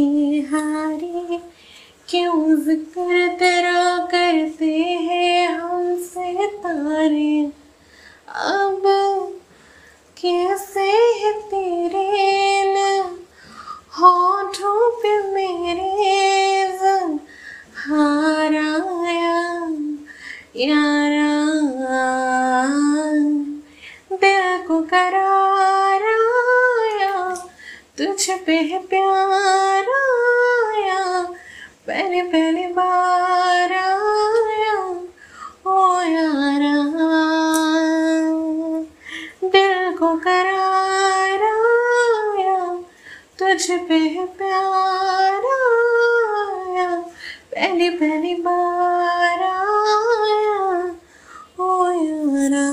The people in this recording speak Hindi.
की हारे, क्यों ज़िक्र तेरा करते हैं हम से तारे? अब कैसे है तेरे न होठों पे मेरे हारा यारा, दिल को करा पे है प्यार आया, पहले पहले बार आया, ओ यारा दिल को करार आया, तुझ पे है प्यार आया, पहली पहली बार आया, ओ यारा